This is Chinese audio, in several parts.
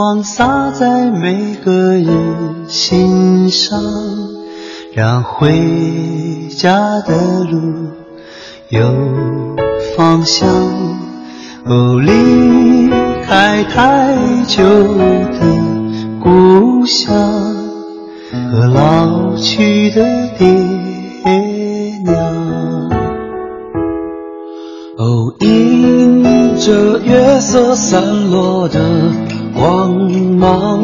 光洒在每个人心上，让回家的路有方向。哦，离开太久的故乡和老去的爹娘。哦，迎着月色散落的。光芒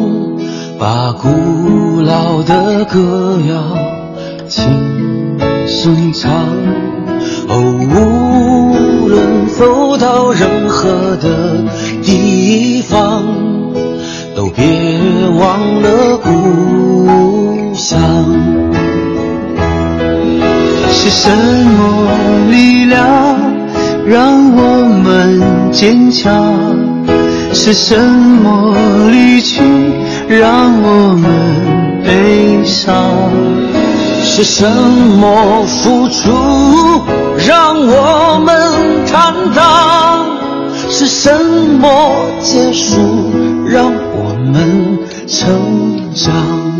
把古老的歌谣轻声唱。哦，无论走到任何的地方，都别忘了故乡。是什么力量让我们坚强？是什么离去让我们悲伤？是什么付出让我们坦荡？是什么结束让我们成长？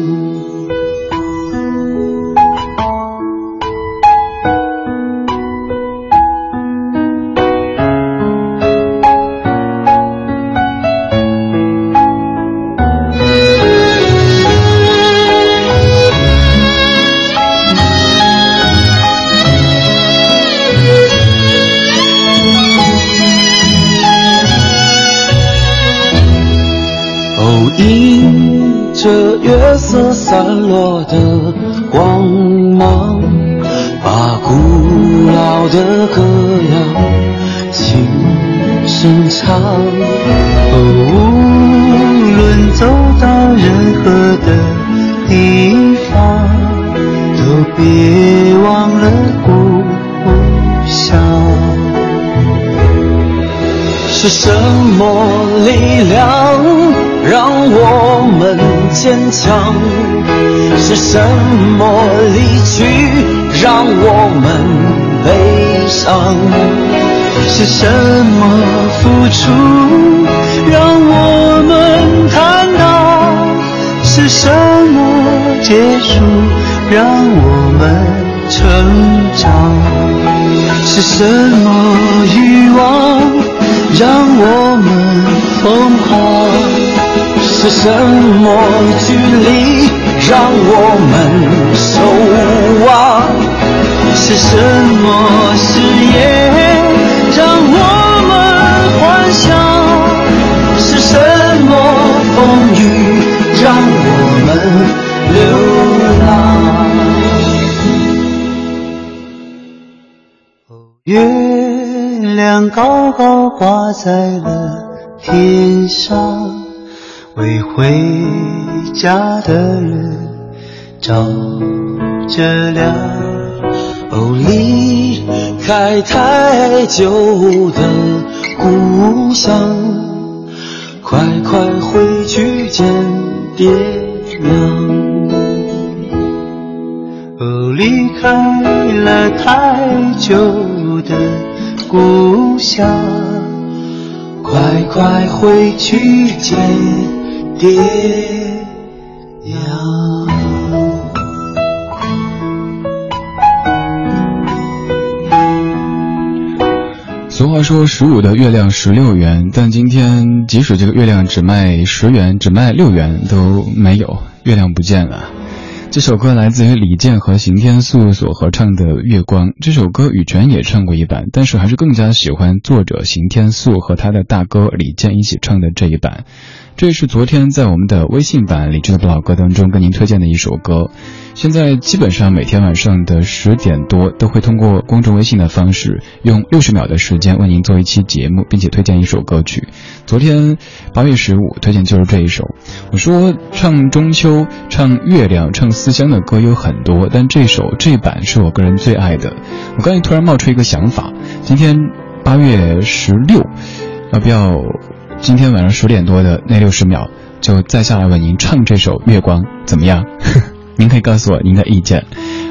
什么力量让我们坚强？是什么离去让我们悲伤？是什么付出让我们坦荡？是什么结束让我们成长？是什么欲望让我们疯狂？是什么距离？让我们守望，是什么誓言让我们幻想？是什么风雨让我们流浪？月亮高高挂在了天上。为回家的人照着亮。哦，离开太久的故乡，快快回去见爹娘。哦，离开了太久的故乡，快快回去见。爹娘。俗话说十五的月亮十六圆，但今天即使这个月亮只卖十元，只卖六元都没有，月亮不见了。这首歌来自于李健和刑天素所合唱的《月光》。这首歌羽泉也唱过一版，但是还是更加喜欢作者刑天素和他的大哥李健一起唱的这一版。这是昨天在我们的微信版理智的不老歌当中跟您推荐的一首歌。现在基本上每天晚上的十点多都会通过公众微信的方式，用六十秒的时间为您做一期节目，并且推荐一首歌曲。昨天八月十五推荐就是这一首。我说唱中秋、唱月亮、唱思乡的歌有很多，但这首这版是我个人最爱的。我刚才突然冒出一个想法，今天八月十六，要不要今天晚上十点多的那六十秒就再下来为您唱这首《月光》，怎么样？您可以告诉我您的意见，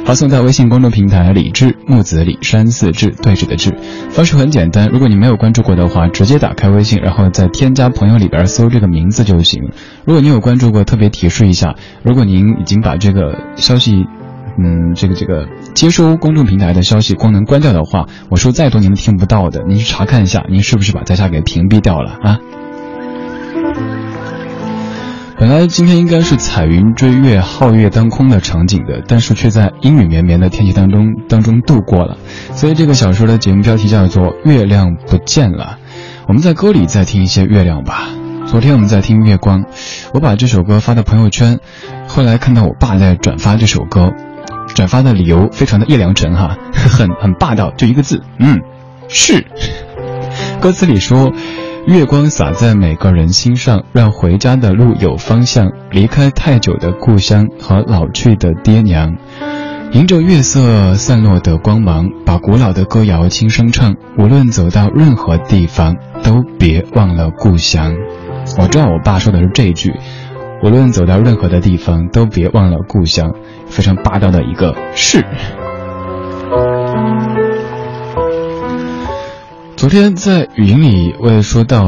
发送到微信公众平台“李志木子李山寺志对峙的志”，方式很简单。如果你没有关注过的话，直接打开微信，然后在添加朋友里边搜这个名字就行。如果你有关注过，特别提示一下，如果您已经把这个消息，嗯，这个这个接收公众平台的消息功能关掉的话，我说再多您都听不到的。您去查看一下，您是不是把在下给屏蔽掉了啊？本来今天应该是彩云追月、皓月当空的场景的，但是却在阴雨绵绵的天气当中当中度过了。所以这个小说的节目标题叫做《月亮不见了》。我们在歌里再听一些月亮吧。昨天我们在听《月光》，我把这首歌发到朋友圈，后来看到我爸在转发这首歌，转发的理由非常的叶良辰哈，很很霸道，就一个字，嗯，是。歌词里说。月光洒在每个人心上，让回家的路有方向。离开太久的故乡和老去的爹娘，迎着月色散落的光芒，把古老的歌谣轻声唱。无论走到任何地方，都别忘了故乡。我知道我爸说的是这一句，无论走到任何的地方，都别忘了故乡。非常霸道的一个是。昨天在语音里我也说到，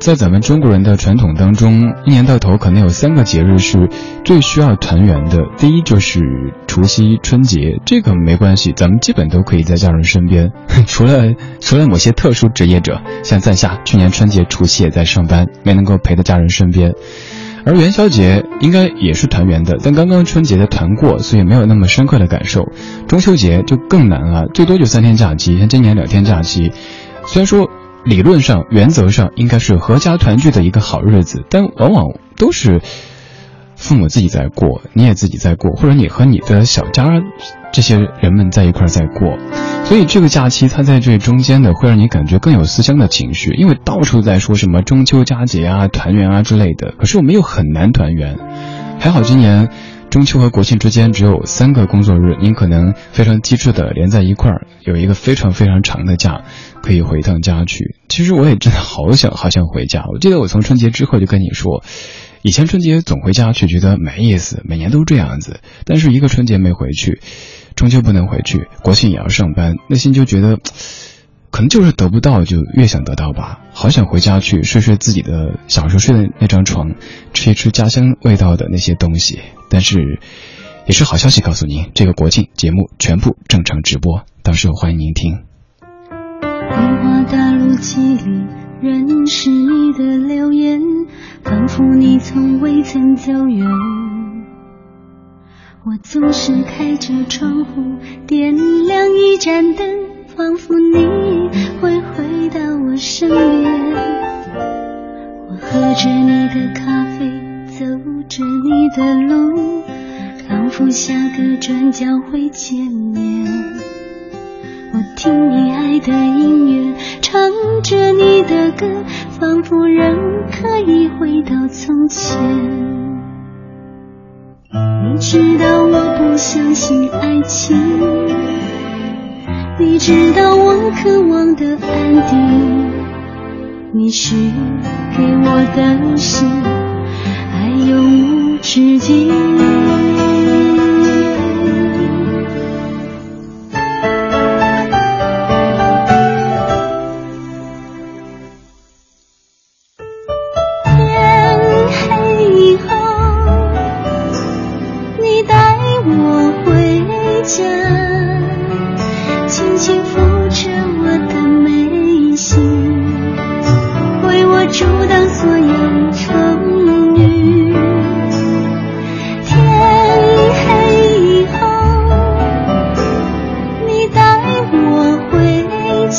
在咱们中国人的传统当中，一年到头可能有三个节日是最需要团圆的。第一就是除夕、春节，这个没关系，咱们基本都可以在家人身边，除了除了某些特殊职业者，像在下去年春节除夕也在上班，没能够陪在家人身边。而元宵节应该也是团圆的，但刚刚春节的团过，所以没有那么深刻的感受。中秋节就更难了，最多就三天假期，像今年两天假期。虽然说理论上、原则上应该是合家团聚的一个好日子，但往往都是父母自己在过，你也自己在过，或者你和你的小家这些人们在一块儿在过，所以这个假期它在这中间的，会让你感觉更有思乡的情绪，因为到处在说什么中秋佳节啊、团圆啊之类的，可是我们又很难团圆。还好今年。中秋和国庆之间只有三个工作日，您可能非常机智的连在一块儿，有一个非常非常长的假，可以回趟家去。其实我也真的好想好想回家。我记得我从春节之后就跟你说，以前春节总回家去，觉得没意思，每年都这样子。但是一个春节没回去，中秋不能回去，国庆也要上班，内心就觉得。可能就是得不到，就越想得到吧。好想回家去睡睡自己的小时候睡的那张床，吃一吃家乡味道的那些东西。但是，也是好消息告诉您，这个国庆节目全部正常直播，到时候欢迎您听。大路记里认识你的留言，仿佛你从未曾走远。我总是开着窗户，点亮一盏灯。仿佛你会回到我身边，我喝着你的咖啡，走着你的路，仿佛下个转角会见面。我听你爱的音乐，唱着你的歌，仿佛仍可以回到从前。你知道我不相信爱情。你知道我渴望的安定，你许给我的是爱永无止境。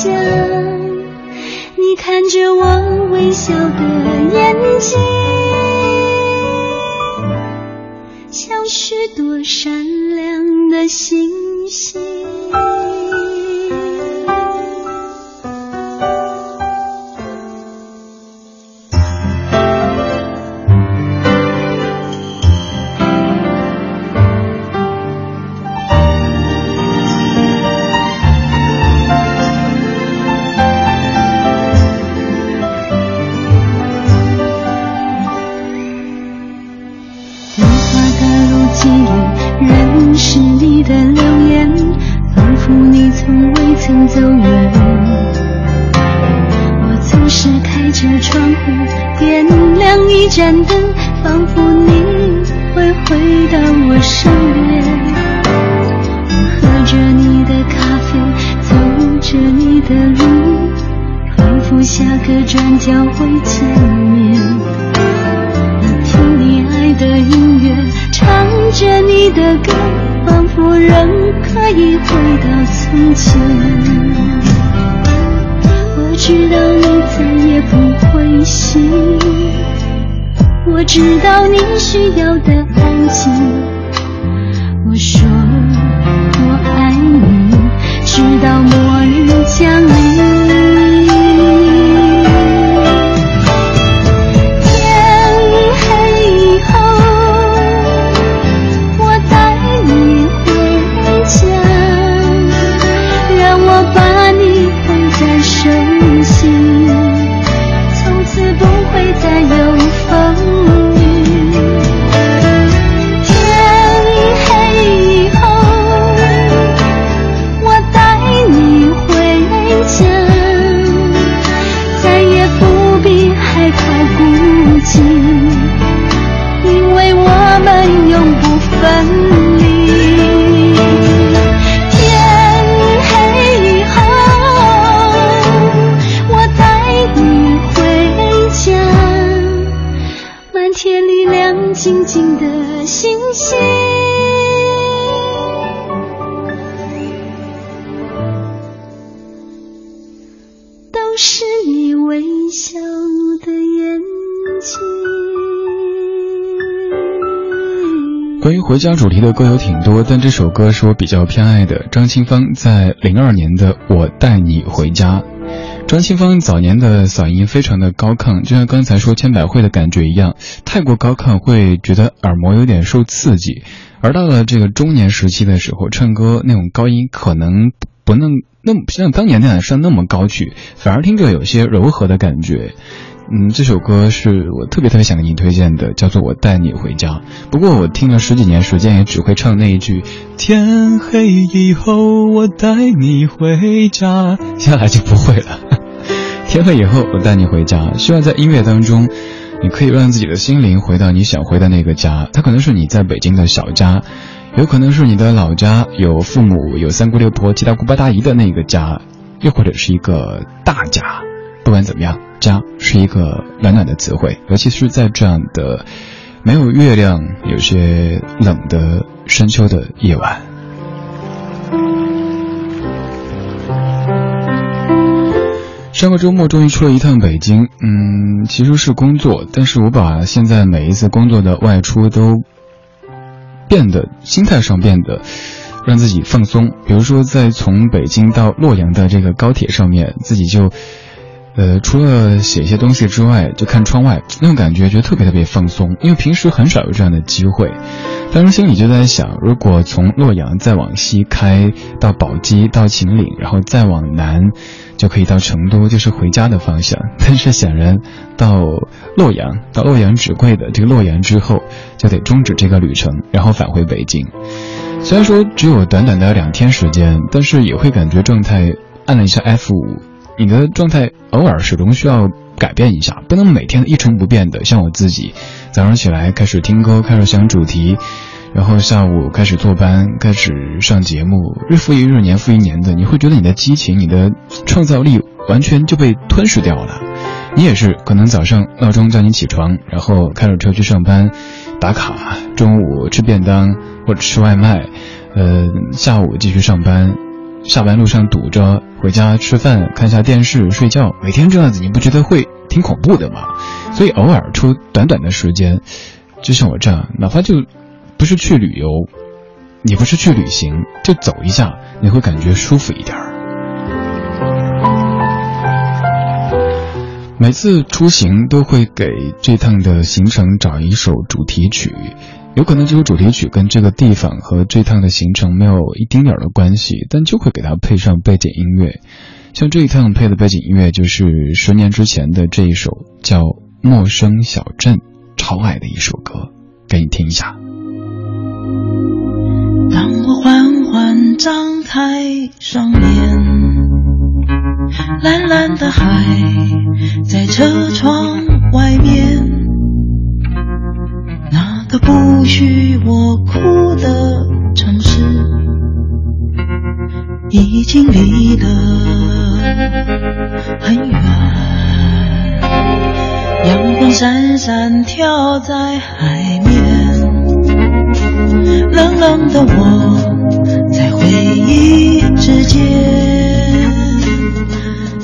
像你看着我微笑的眼睛像许多闪亮的星星。盏灯，仿佛你会回到我身边。我喝着你的咖啡，走着你的路，仿佛下个转角会见面。我听你爱的音乐，唱着你的歌，仿佛仍可以回到从前。我知道你再也不会醒。知道你需要的安静。我说我爱你，直到末日降临。回家主题的歌有挺多，但这首歌是我比较偏爱的。张清芳在零二年的《我带你回家》。张清芳早年的嗓音非常的高亢，就像刚才说千百惠的感觉一样，太过高亢会觉得耳膜有点受刺激。而到了这个中年时期的时候，唱歌那种高音可能不能那么像当年那样上那么高去，反而听着有些柔和的感觉。嗯，这首歌是我特别特别想给你推荐的，叫做《我带你回家》。不过我听了十几年时间，也只会唱那一句“天黑以后我带你回家”，接下来就不会了。天黑以后我带你回家，希望在音乐当中，你可以让自己的心灵回到你想回的那个家。它可能是你在北京的小家，有可能是你的老家，有父母、有三姑六婆、七大姑八大姨的那个家，又或者是一个大家。不管怎么样。家是一个暖暖的词汇，尤其是在这样的没有月亮、有些冷的深秋的夜晚。上个周末终于出了一趟北京，嗯，其实是工作，但是我把现在每一次工作的外出都变得心态上变得让自己放松，比如说在从北京到洛阳的这个高铁上面，自己就。呃，除了写一些东西之外，就看窗外那种感觉，觉得特别特别放松。因为平时很少有这样的机会，当时心里就在想，如果从洛阳再往西开到宝鸡到秦岭，然后再往南，就可以到成都，就是回家的方向。但是显然，到洛阳到洛阳纸贵的这个洛阳之后，就得终止这个旅程，然后返回北京。虽然说只有短短的两天时间，但是也会感觉状态按了一下 F 五。你的状态偶尔始终需要改变一下，不能每天一成不变的。像我自己，早上起来开始听歌，开始想主题，然后下午开始坐班，开始上节目，日复一日，年复一年的，你会觉得你的激情、你的创造力完全就被吞噬掉了。你也是，可能早上闹钟叫你起床，然后开着车去上班，打卡，中午吃便当或者吃外卖，呃，下午继续上班。下班路上堵着，回家吃饭，看下电视，睡觉，每天这样子，你不觉得会挺恐怖的吗？所以偶尔出短短的时间，就像我这样，哪怕就不是去旅游，你不是去旅行，就走一下，你会感觉舒服一点儿。每次出行都会给这趟的行程找一首主题曲，有可能这首主题曲跟这个地方和这趟的行程没有一丁点的关系，但就会给它配上背景音乐。像这一趟配的背景音乐就是十年之前的这一首叫《陌生小镇》，超爱的一首歌，给你听一下。当我缓缓张开双眼。蓝蓝的海在车窗外面，不许我哭的城市，已经离得很远。阳光闪闪跳在海面，冷冷的我在回忆之间。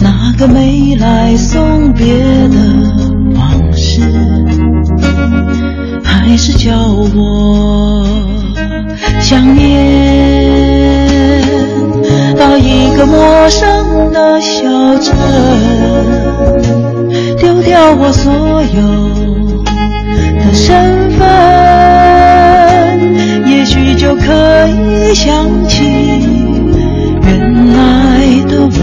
那个没来送别的还是叫我想念。到一个陌生的小镇，丢掉我所有的身份，也许就可以想起原来的我。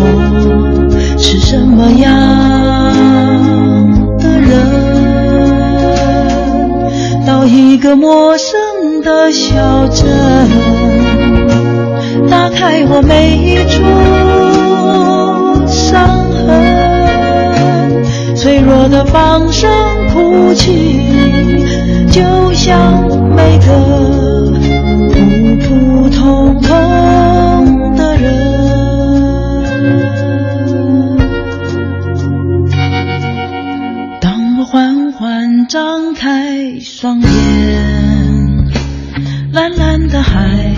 是什么样一个陌生的小镇，打开我每一处伤痕，脆弱的放声哭泣，就像每个普普通通双眼，蓝蓝的海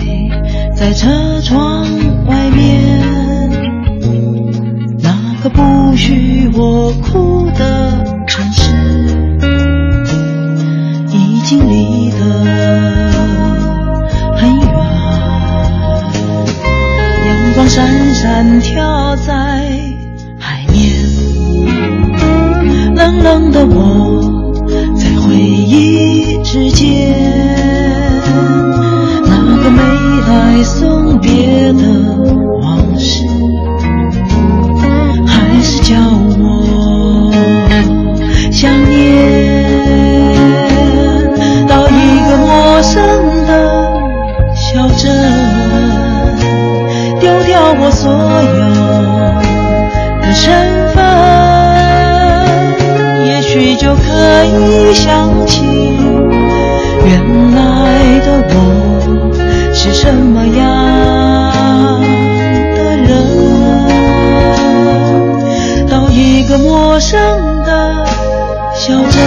在车窗外面，那个不许我哭？就可以想起，原来的我是什么样的人。到一个陌生的小镇，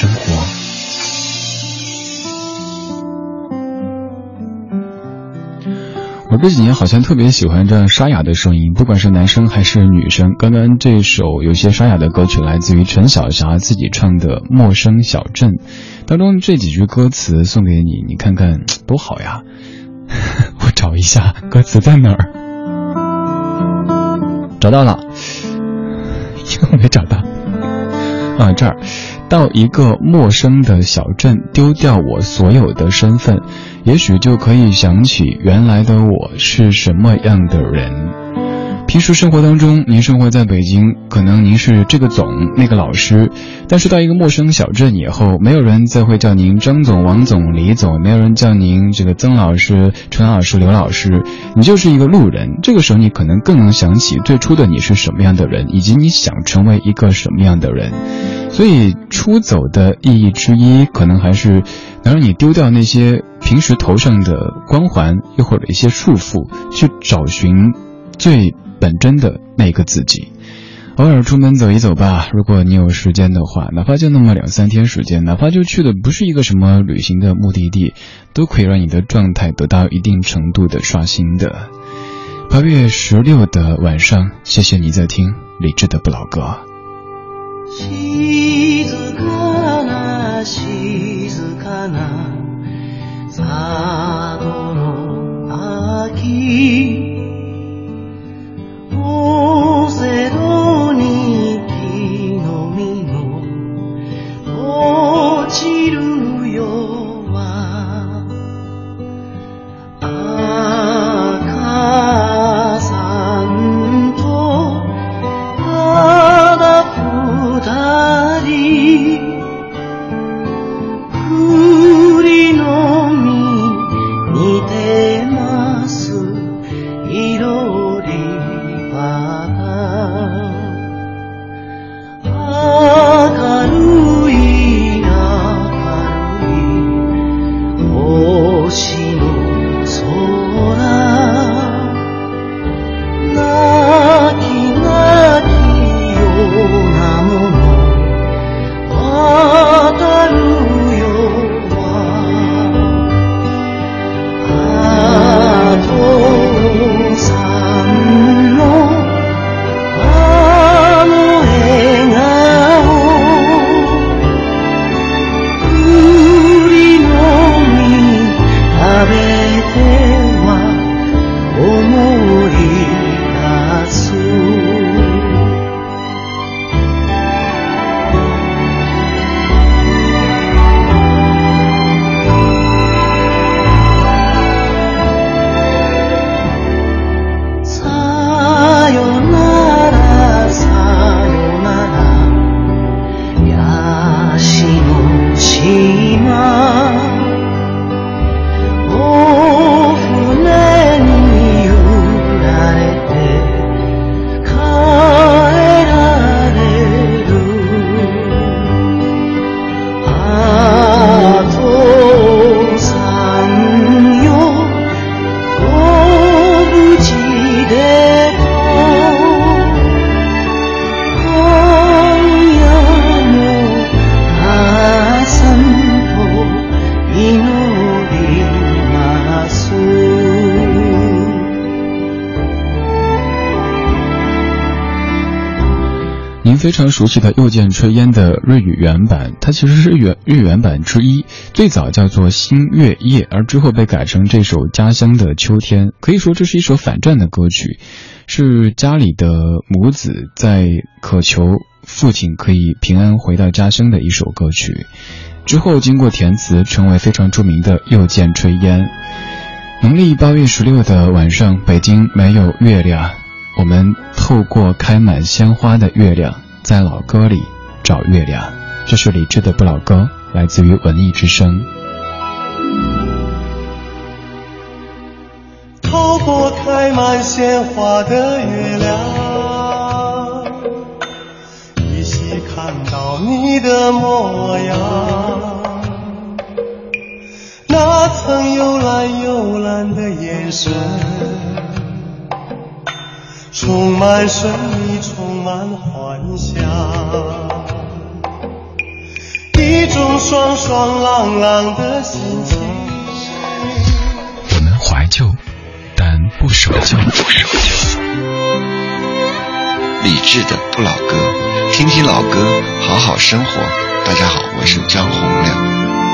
生活。我这几年好像特别喜欢这样沙哑的声音，不管是男生还是女生。刚刚这首有些沙哑的歌曲来自于陈小霞自己唱的《陌生小镇》，当中这几句歌词送给你，你看看多好呀！我找一下歌词在哪儿。找到了，又没找到。啊，这儿，到一个陌生的小镇，丢掉我所有的身份，也许就可以想起原来的我是什么样的人。平时生活当中，您生活在北京，可能您是这个总那个老师，但是到一个陌生小镇以后，没有人再会叫您张总、王总、李总，没有人叫您这个曾老师、陈老师、刘老师，你就是一个路人。这个时候，你可能更能想起最初的你是什么样的人，以及你想成为一个什么样的人。所以，出走的意义之一，可能还是能让你丢掉那些平时头上的光环，又或者一些束缚，去找寻最。本真的那个自己，偶尔出门走一走吧。如果你有时间的话，哪怕就那么两三天时间，哪怕就去的不是一个什么旅行的目的地，都可以让你的状态得到一定程度的刷新的。八月十六的晚上，谢谢你在听理智的不老歌。落ちる非常熟悉的《又见炊烟》的日语原版，它其实是原日原版之一，最早叫做《新月夜》，而之后被改成这首《家乡的秋天》。可以说这是一首反战的歌曲，是家里的母子在渴求父亲可以平安回到家乡的一首歌曲。之后经过填词，成为非常著名的《又见炊烟》。农历八月十六的晚上，北京没有月亮，我们透过开满鲜花的月亮。在老歌里找月亮，这是李志的不老歌，来自于文艺之声。透过开满鲜花的月亮，依稀看到你的模样，那曾幽蓝幽蓝的眼神。充满神秘，充满幻想，一种爽爽朗朗的心情。我们怀旧，但不守旧。理智的不老歌，听听老歌，好好生活。大家好，我是张洪亮。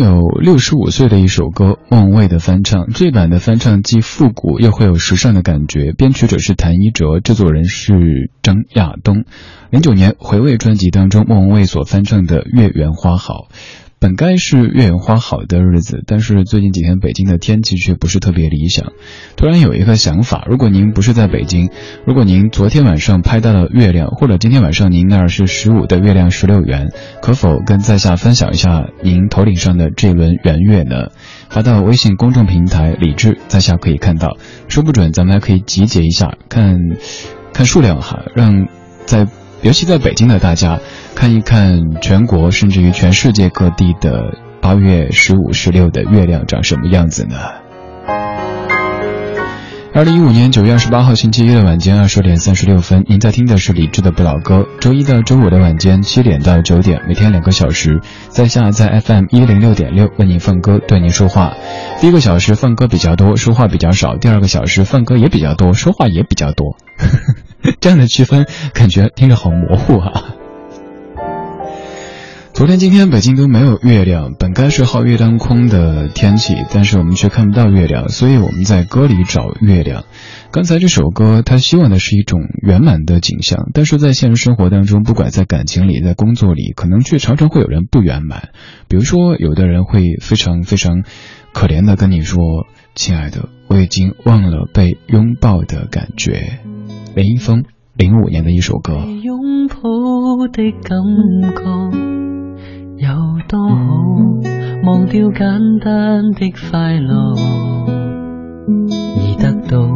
有六十五岁的一首歌，莫文蔚的翻唱。这版的翻唱既复古又会有时尚的感觉，编曲者是谭一哲，制作人是张亚东。零九年回味专辑当中，莫文蔚所翻唱的《月圆花好》。本该是月圆花好的日子，但是最近几天北京的天气却不是特别理想。突然有一个想法，如果您不是在北京，如果您昨天晚上拍到了月亮，或者今天晚上您那儿是十五的月亮十六圆，可否跟在下分享一下您头顶上的这轮圆月呢？发到微信公众平台李智，在下可以看到。说不准咱们还可以集结一下，看看数量哈，让在。尤其在北京的大家，看一看全国甚至于全世界各地的八月十五、十六的月亮长什么样子呢？二零一五年九月二十八号星期一的晚间二十点三十六分，您在听的是李志的不老歌。周一到周五的晚间七点到九点，每天两个小时，在下在 FM 一零六点六为您放歌，对您说话。第一个小时放歌比较多，说话比较少；第二个小时放歌也比较多，说话也比较多。这样的区分感觉听着好模糊啊！昨天、今天北京都没有月亮，本该是皓月当空的天气，但是我们却看不到月亮，所以我们在歌里找月亮。刚才这首歌，他希望的是一种圆满的景象，但是在现实生活当中，不管在感情里、在工作里，可能却常常会有人不圆满。比如说，有的人会非常非常可怜的跟你说：“亲爱的，我已经忘了被拥抱的感觉。”林一峰零五年的一首歌。拥抱的感觉有多好，忘掉简单的快乐，而得到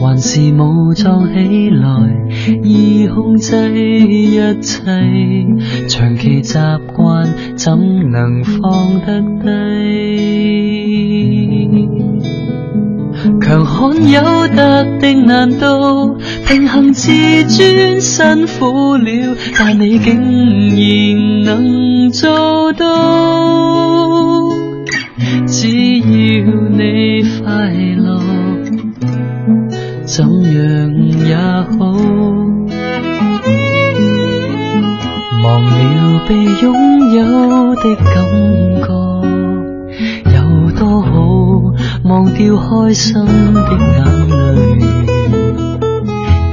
还是武装起来，而控制一切，长期习惯怎能放得低？强悍有特定难度，平衡自尊辛苦了，但你竟然能做到。只要你快乐，怎样也好。忘了被拥有的感觉忘掉开心的眼泪，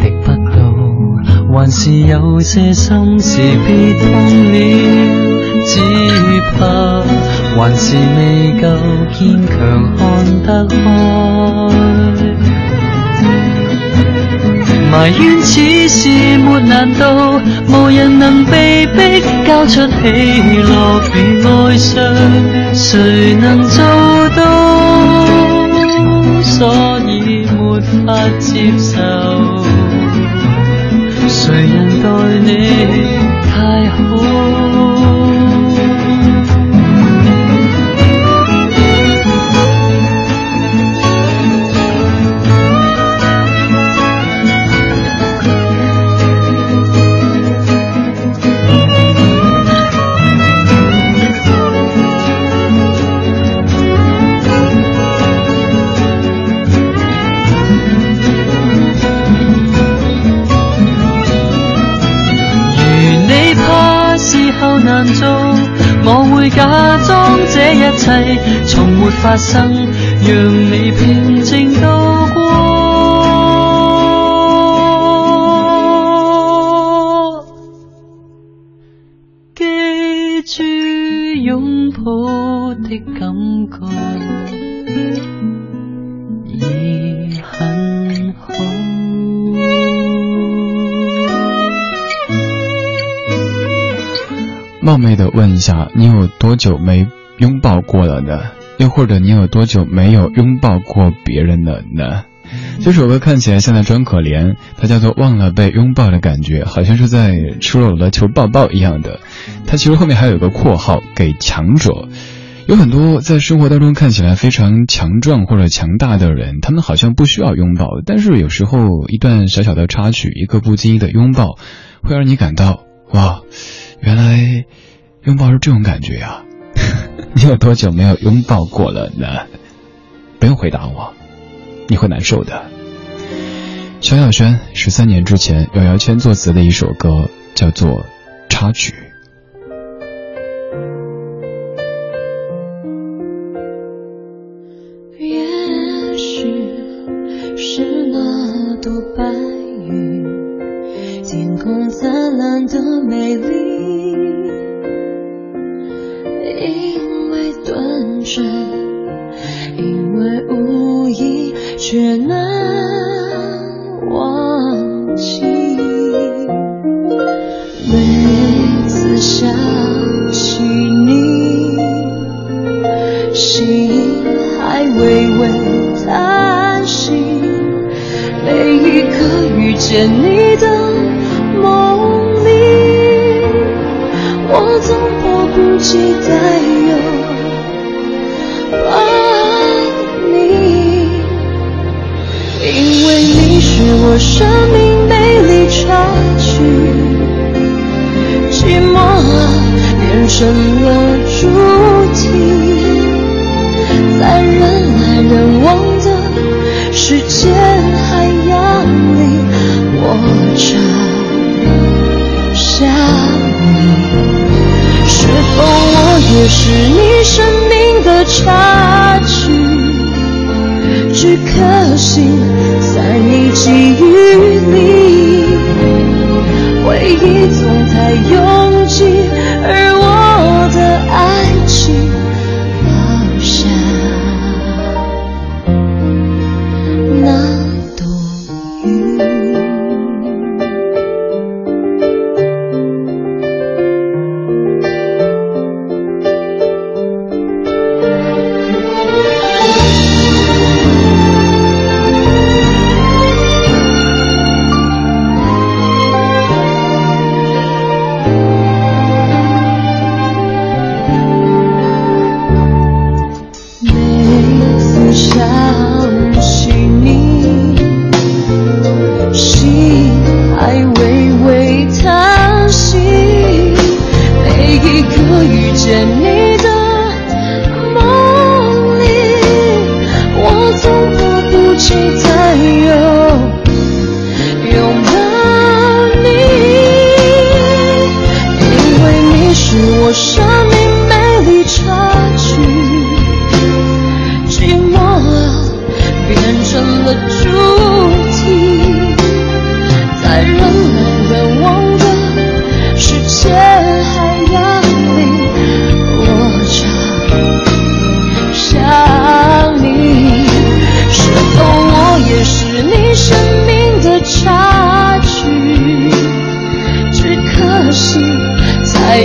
滴不到，还是有些心事别痛了，只怕还是未够坚强看得开。埋怨此事没难度，无人能被逼交出喜乐与哀伤，谁能做到？所以没法接受，谁人待你假装这一切从没发生，让你平静到冒昧的问一下，你有多久没拥抱过了呢？又或者你有多久没有拥抱过别人了呢？这首歌看起来像在装可怜，它叫做《忘了被拥抱的感觉》，好像是在赤裸裸求抱抱一样的。它其实后面还有个括号，给强者。有很多在生活当中看起来非常强壮或者强大的人，他们好像不需要拥抱，但是有时候一段小小的插曲，一个不经意的拥抱，会让你感到哇。原来，拥抱是这种感觉呀！你有多久没有拥抱过了呢？不用回答我，你会难受的。萧亚轩十三年之前有姚谦作词的一首歌，叫做《插曲》。也许是那朵白云，天空灿烂的美丽。这是你生命的插曲？只可惜在你记忆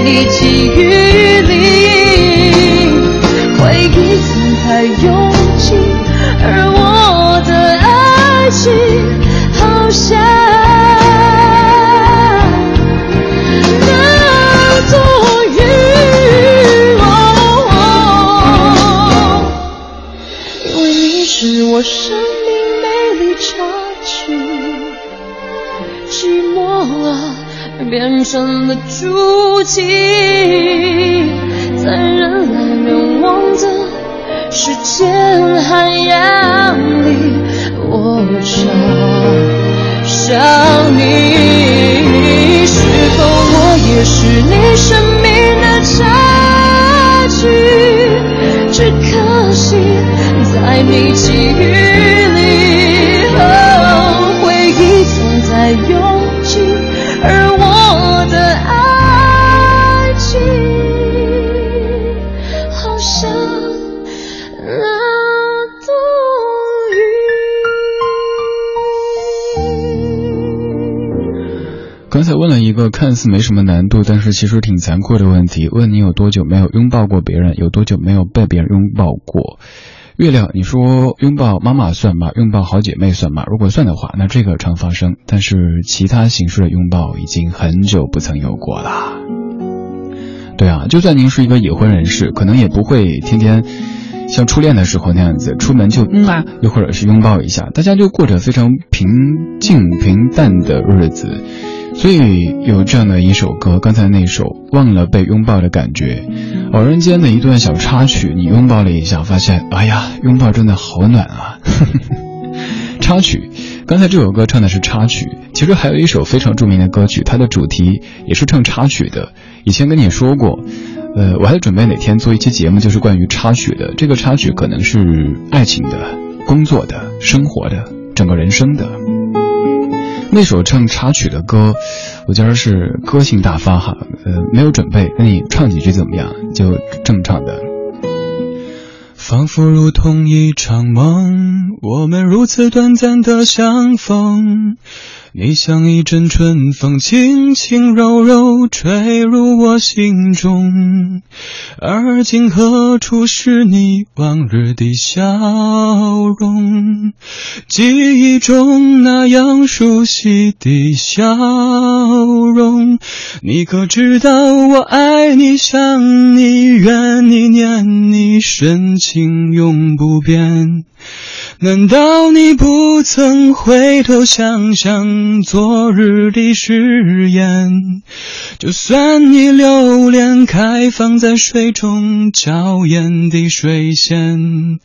一起雨似没什么难度，但是其实挺残酷的问题，问你有多久没有拥抱过别人，有多久没有被别人拥抱过？月亮，你说拥抱妈妈算吗？拥抱好姐妹算吗？如果算的话，那这个常发生，但是其他形式的拥抱已经很久不曾有过啦。对啊，就算您是一个已婚人士，可能也不会天天像初恋的时候那样子，出门就嗯啊，又或者是拥抱一下，大家就过着非常平静平淡的日子。所以有这样的一首歌，刚才那首《忘了被拥抱的感觉》，偶然间的一段小插曲，你拥抱了一下，发现，哎呀，拥抱真的好暖啊！插曲，刚才这首歌唱的是插曲，其实还有一首非常著名的歌曲，它的主题也是唱插曲的。以前跟你说过，呃，我还准备哪天做一期节目，就是关于插曲的。这个插曲可能是爱情的、工作的、生活的、整个人生的。那首唱插曲的歌，我觉得是歌性大发哈，呃，没有准备，那你唱几句怎么样？就这么唱的。仿佛如同一场梦，我们如此短暂的相逢。你像一阵春风，轻轻柔柔吹入我心中。而今何处是你往日的笑容？记忆中那样熟悉的笑容，你可知道我爱你、想你、怨你、念你，深情永不变。难道你不曾回头想想昨日的誓言？就算你留恋开放在水中娇艳的水仙，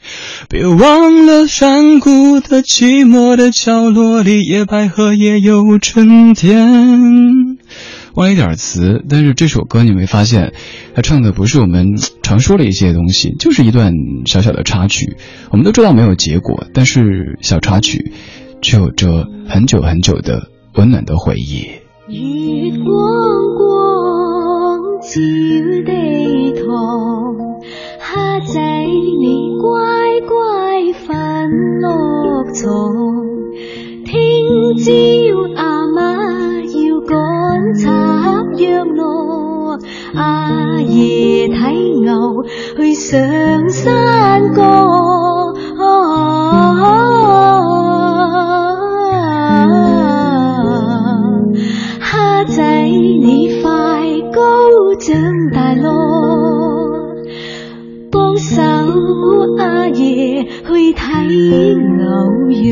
别忘了山谷的寂寞的角落里，野百合也有春天。忘了一点词，但是这首歌你没发现，他唱的不是我们常说的一些东西，就是一段小小的插曲。我们都知道没有结果，但是小插曲却有着很久很久的温暖的回忆。月光光照地堂，虾仔你乖乖瞓落床，听朝阿妈赶插秧咯，阿爷睇牛去上山歌。蝦仔你快高長大咯，幫手阿爺去睇牛羊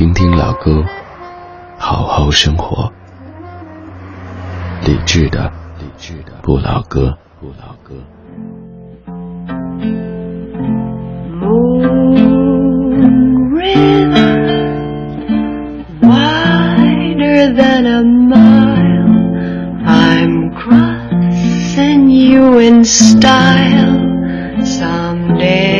听听老歌，好好生活。理智的，理智的不老歌，不老歌。Moon River, wider than a mile. I'm crossing you in style someday.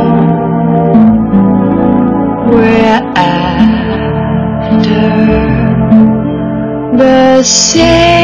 谢。